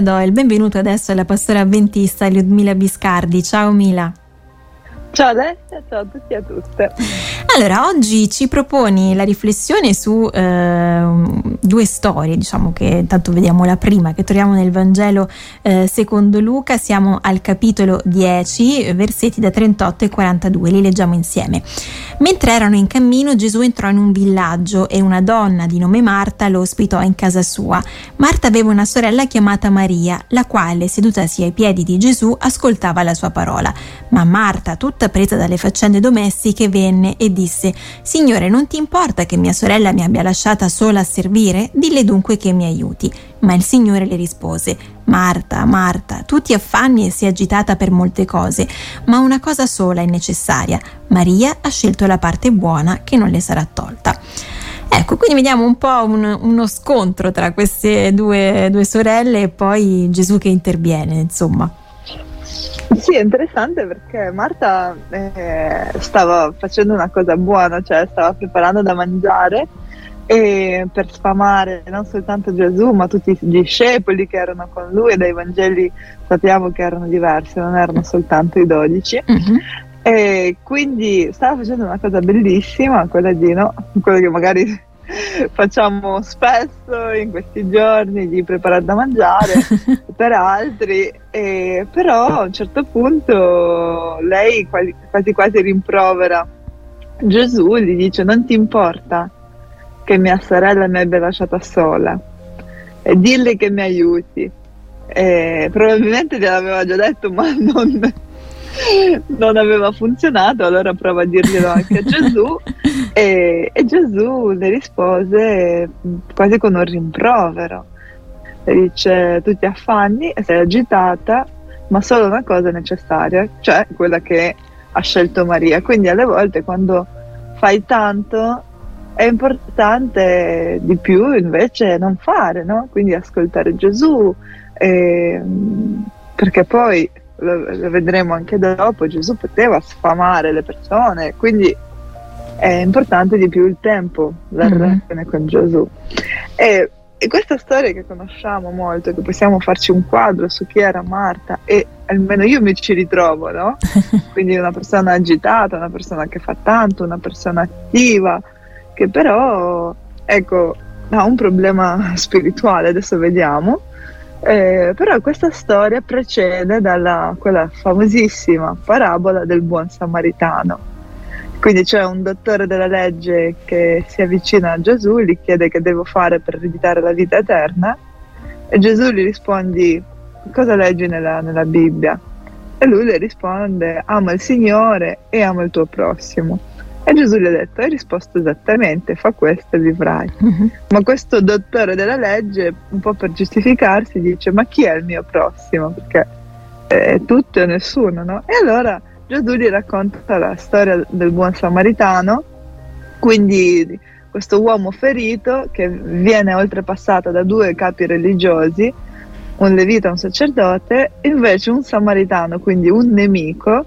Do il benvenuto adesso alla pastora avventista Ludmila Biscardi. Ciao Mila. Ciao Alessia, ciao a tutti e a tutte. Allora, oggi ci proponi la riflessione su eh, due storie, diciamo che intanto vediamo la prima che troviamo nel Vangelo eh, secondo Luca, siamo al capitolo 10, versetti da 38 e 42, li leggiamo insieme. Mentre erano in cammino, Gesù entrò in un villaggio e una donna di nome Marta lo ospitò in casa sua. Marta aveva una sorella chiamata Maria, la quale, sedutasi ai piedi di Gesù, ascoltava la sua parola. Ma Marta, tutta presa dalle faccende domestiche, venne e disse: Signore, non ti importa che mia sorella mi abbia lasciata sola a servire? Dille dunque che mi aiuti. Ma il Signore le rispose: Marta, Marta, tu ti affanni e sei agitata per molte cose, ma una cosa sola è necessaria. Maria ha scelto la parte buona che non le sarà tolta. Ecco, quindi vediamo un po' un, uno scontro tra queste due, due sorelle e poi Gesù che interviene, insomma. Sì, è interessante perché Marta eh, stava facendo una cosa buona, cioè stava preparando da mangiare e per sfamare non soltanto Gesù, ma tutti i discepoli che erano con lui e dai Vangeli sappiamo che erano diversi, non erano soltanto i dodici. Mm-hmm. E quindi stava facendo una cosa bellissima, quella di no, quello che magari facciamo spesso in questi giorni di preparare da mangiare per altri, e, però a un certo punto lei quasi quasi, quasi rimprovera Gesù, gli dice non ti importa che mia sorella mi abbia lasciata sola e dirle che mi aiuti. E probabilmente gliel'aveva già detto ma non, non aveva funzionato, allora prova a dirglielo anche a Gesù e, e, Gesù le rispose quasi con un rimprovero. Le dice tu ti affanni e sei agitata, ma solo una cosa è necessaria, cioè quella che ha scelto Maria. Quindi alle volte quando fai tanto è importante di più invece non fare, no? quindi ascoltare Gesù, eh, perché poi lo, lo, vedremo anche dopo, Gesù poteva sfamare le persone, quindi è importante di più il tempo, la mm-hmm. relazione con Gesù. E, e, questa storia che conosciamo molto, che possiamo farci un quadro su chi era Marta e almeno io mi ci ritrovo, no? Quindi una persona agitata, una persona che fa tanto, una persona attiva, che però, ecco, ha un problema spirituale, adesso vediamo, eh, però questa storia precede dalla quella famosissima parabola del buon samaritano. Quindi c'è un dottore della legge che si avvicina a Gesù, gli chiede che devo fare per ereditare la vita eterna e Gesù gli risponde cosa leggi nella, nella Bibbia? E lui le risponde ama il Signore e ama il tuo prossimo. E Gesù gli ha detto, hai risposto esattamente, fa questo e vivrai. Uh-huh. Ma questo dottore della legge, un po' per giustificarsi, dice, ma chi è il mio prossimo? Perché è tutto e nessuno, no? E allora Gesù gli racconta la storia del buon samaritano, quindi questo uomo ferito che viene oltrepassato da due capi religiosi, un levita e un sacerdote, invece un samaritano, quindi un nemico,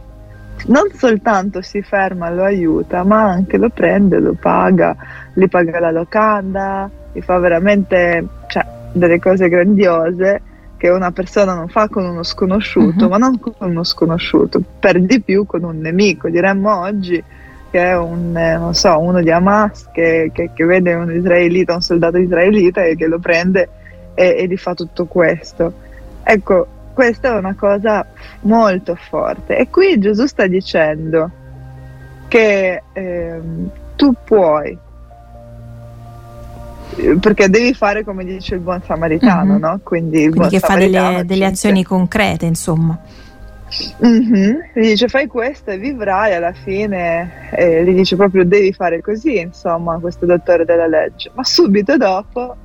non soltanto si ferma e lo aiuta, ma anche lo prende, lo paga, gli paga la locanda, gli fa veramente cioè, delle cose grandiose che una persona non fa con uno sconosciuto, uh-huh. ma non con uno sconosciuto, per di più con un nemico, diremmo oggi che è un, eh, so, uno di Hamas che, che, che, vede un israelita, un soldato israelita e che lo prende e, e gli fa tutto questo. Ecco, questa è una cosa molto forte. E qui Gesù sta dicendo che ehm, tu puoi, perché devi fare come dice il buon samaritano, mm-hmm. no? Quindi, il Quindi che fa delle, delle azioni concrete, insomma. Mm-hmm. Gli dice fai questo e vivrai alla fine, e gli dice proprio devi fare così, insomma, questo dottore della legge. Ma subito dopo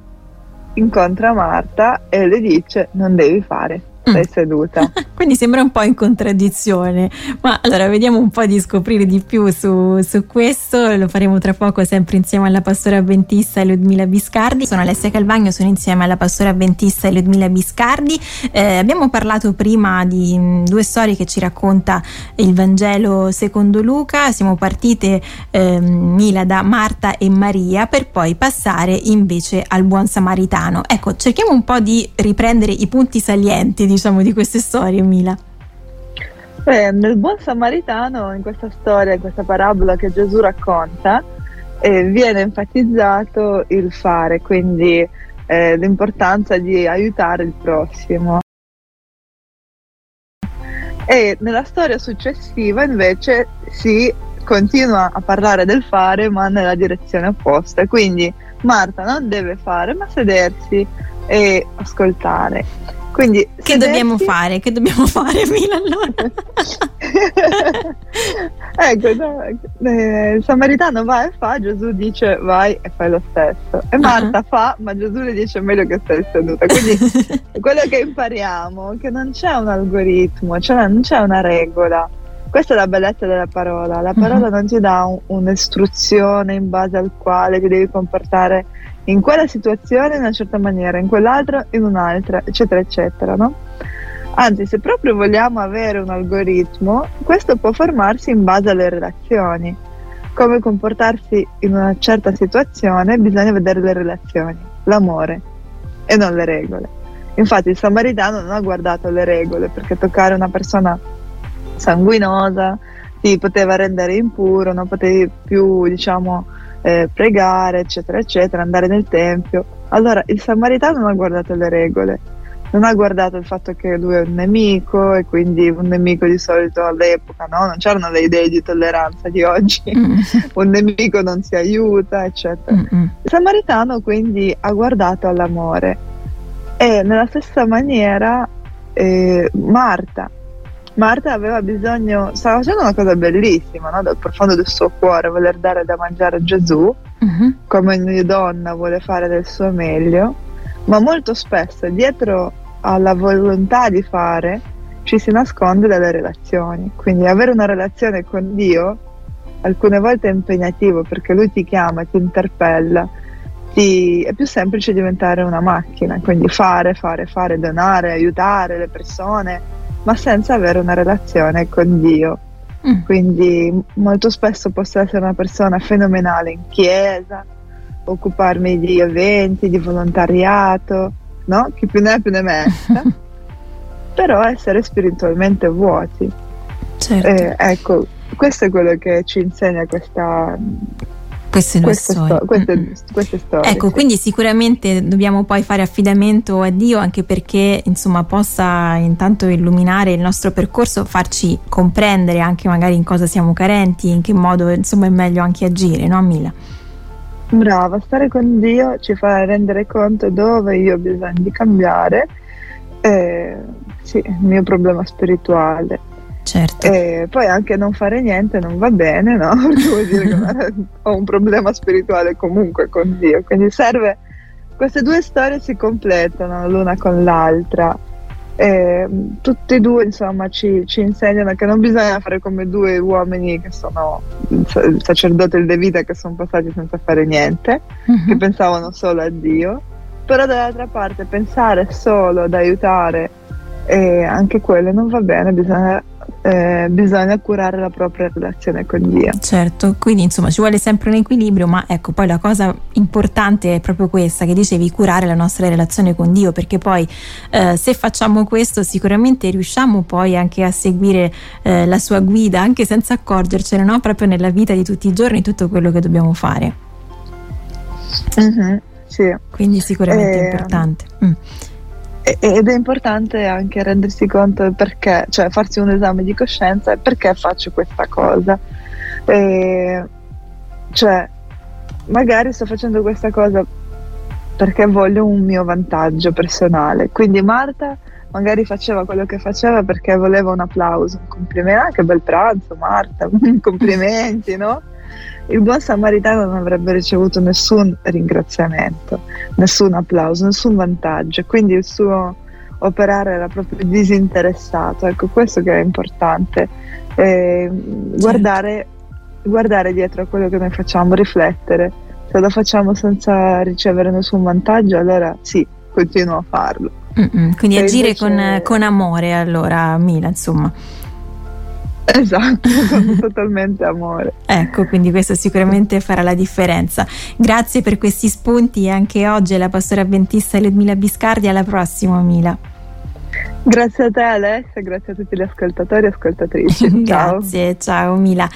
incontra Marta e le dice non devi fare sei mm. seduta. Quindi sembra un po' in contraddizione, ma allora vediamo un po' di scoprire di più su, su, questo, lo faremo tra poco sempre insieme alla pastora avventista Ludmila Biscardi. Sono Alessia Calvagno, sono insieme alla pastora avventista Ludmila Biscardi. Eh, abbiamo parlato prima di mh, mm, due storie che ci racconta il Vangelo secondo Luca, siamo partite eh, Mila da Marta e Maria per poi passare invece al buon samaritano. Ecco, cerchiamo un po' di riprendere i punti salienti diciamo, di queste storie, Mila? Beh, nel buon samaritano, in questa storia, in questa parabola che Gesù racconta, eh, viene enfatizzato il fare, quindi eh, l'importanza di aiutare il prossimo. E nella storia successiva invece si continua a parlare del fare ma nella direzione opposta. Quindi Marta non deve fare ma sedersi e ascoltare. Quindi, che dobbiamo fare? Che dobbiamo fare, Mila? ecco, no, eh, il samaritano va e fa, Gesù dice vai e fai lo stesso. E Marta uh-huh. fa, ma Gesù le dice meglio che stai seduta. Quindi quello che impariamo è che non c'è un algoritmo, cioè non c'è una regola. Questa è la bellezza della parola. La parola uh-huh. non ti dà un, un'istruzione in base al quale ti devi comportare in quella situazione in una certa maniera, in quell'altra in un'altra, eccetera, eccetera, no? Anzi, se proprio vogliamo avere un algoritmo, questo può formarsi in base alle relazioni. Come comportarsi in una certa situazione, bisogna vedere le relazioni, l'amore e non le regole. Infatti il samaritano non ha guardato le regole perché toccare una persona sanguinosa ti poteva rendere impuro, non potevi più, diciamo, eh, pregare, eccetera, eccetera, andare nel tempio. Allora il samaritano non ha guardato le regole, non ha guardato il fatto che lui è un nemico e quindi un nemico di solito all'epoca, no? non c'erano le idee di tolleranza di oggi, mm. un nemico non si aiuta, eccetera. Mm-hmm. Il samaritano quindi ha guardato all'amore e nella stessa maniera eh, Marta Marta aveva bisogno, stava facendo una cosa bellissima, no? dal profondo del suo cuore, voler dare da mangiare a Gesù, uh-huh. come ogni donna vuole fare del suo meglio, ma molto spesso dietro alla volontà di fare ci si nasconde delle relazioni. Quindi avere una relazione con Dio alcune volte è impegnativo perché Lui ti chiama, ti interpella, ti... è più semplice diventare una macchina, quindi fare, fare, fare, donare, aiutare le persone ma senza avere una relazione con Dio. Mm. Quindi molto spesso posso essere una persona fenomenale in chiesa, occuparmi di eventi, di volontariato, no? Chi più ne ha più ne metta, però essere spiritualmente vuoti. Certo. Eh, ecco, questo è quello che ci insegna questa queste, queste, storie. Sto- queste, queste storie. Ecco, sì. quindi sicuramente dobbiamo poi fare affidamento a Dio anche perché insomma possa intanto illuminare il nostro percorso, farci comprendere anche magari in cosa siamo carenti, in che modo insomma è meglio anche agire, no Mila? Brava, stare con Dio ci fa rendere conto dove io ho bisogno di cambiare, eh, sì, il mio problema spirituale Certo. E poi anche non fare niente non va bene, no? Perché vuol dire che ho un problema spirituale comunque con Dio. Quindi serve, queste due storie si completano l'una con l'altra. E, tutti e due insomma ci, ci, insegnano che non bisogna fare come due uomini che sono il sacerdote e il Devita che sono passati senza fare niente, uh-huh. che pensavano solo a Dio, però dall'altra parte pensare solo ad aiutare e anche quello non va bene, bisogna eh, bisogna curare la propria relazione con Dio. Certo, quindi insomma ci vuole sempre un equilibrio, ma ecco poi la cosa importante è proprio questa che dicevi, curare la nostra relazione con Dio, perché poi eh, se facciamo questo sicuramente riusciamo poi anche a seguire eh, la sua guida, anche senza accorgercene, no? proprio nella vita di tutti i giorni, tutto quello che dobbiamo fare. Mm-hmm, sì. Quindi sicuramente è eh, importante. Mm ed è importante anche rendersi conto perché, cioè farsi un esame di coscienza e perché faccio questa cosa. E, cioè, magari sto facendo questa cosa perché voglio un mio vantaggio personale. Quindi Marta magari faceva quello che faceva perché voleva un applauso, un complimento, ah, che bel pranzo Marta, complimenti, no? Il buon samaritano non avrebbe ricevuto nessun ringraziamento, nessun applauso, nessun vantaggio. Quindi il suo operare proprio disinteressato. Ecco, questo che è importante, eh, certo. guardare, guardare dietro a quello che noi facciamo, riflettere. Se lo facciamo senza ricevere nessun vantaggio, allora sì, continuo a farlo. Mm-mm, quindi Se agire invece... con, con amore, allora, Mila, insomma. Esatto, totalmente amore. Ecco, quindi questo sicuramente farà la differenza. Grazie per questi spunti anche oggi la pastora avventista Ludmila Biscardi. Alla prossima, Mila. Grazie a te Alessia, grazie a tutti gli ascoltatori e ascoltatrici. Ciao. grazie, ciao Mila.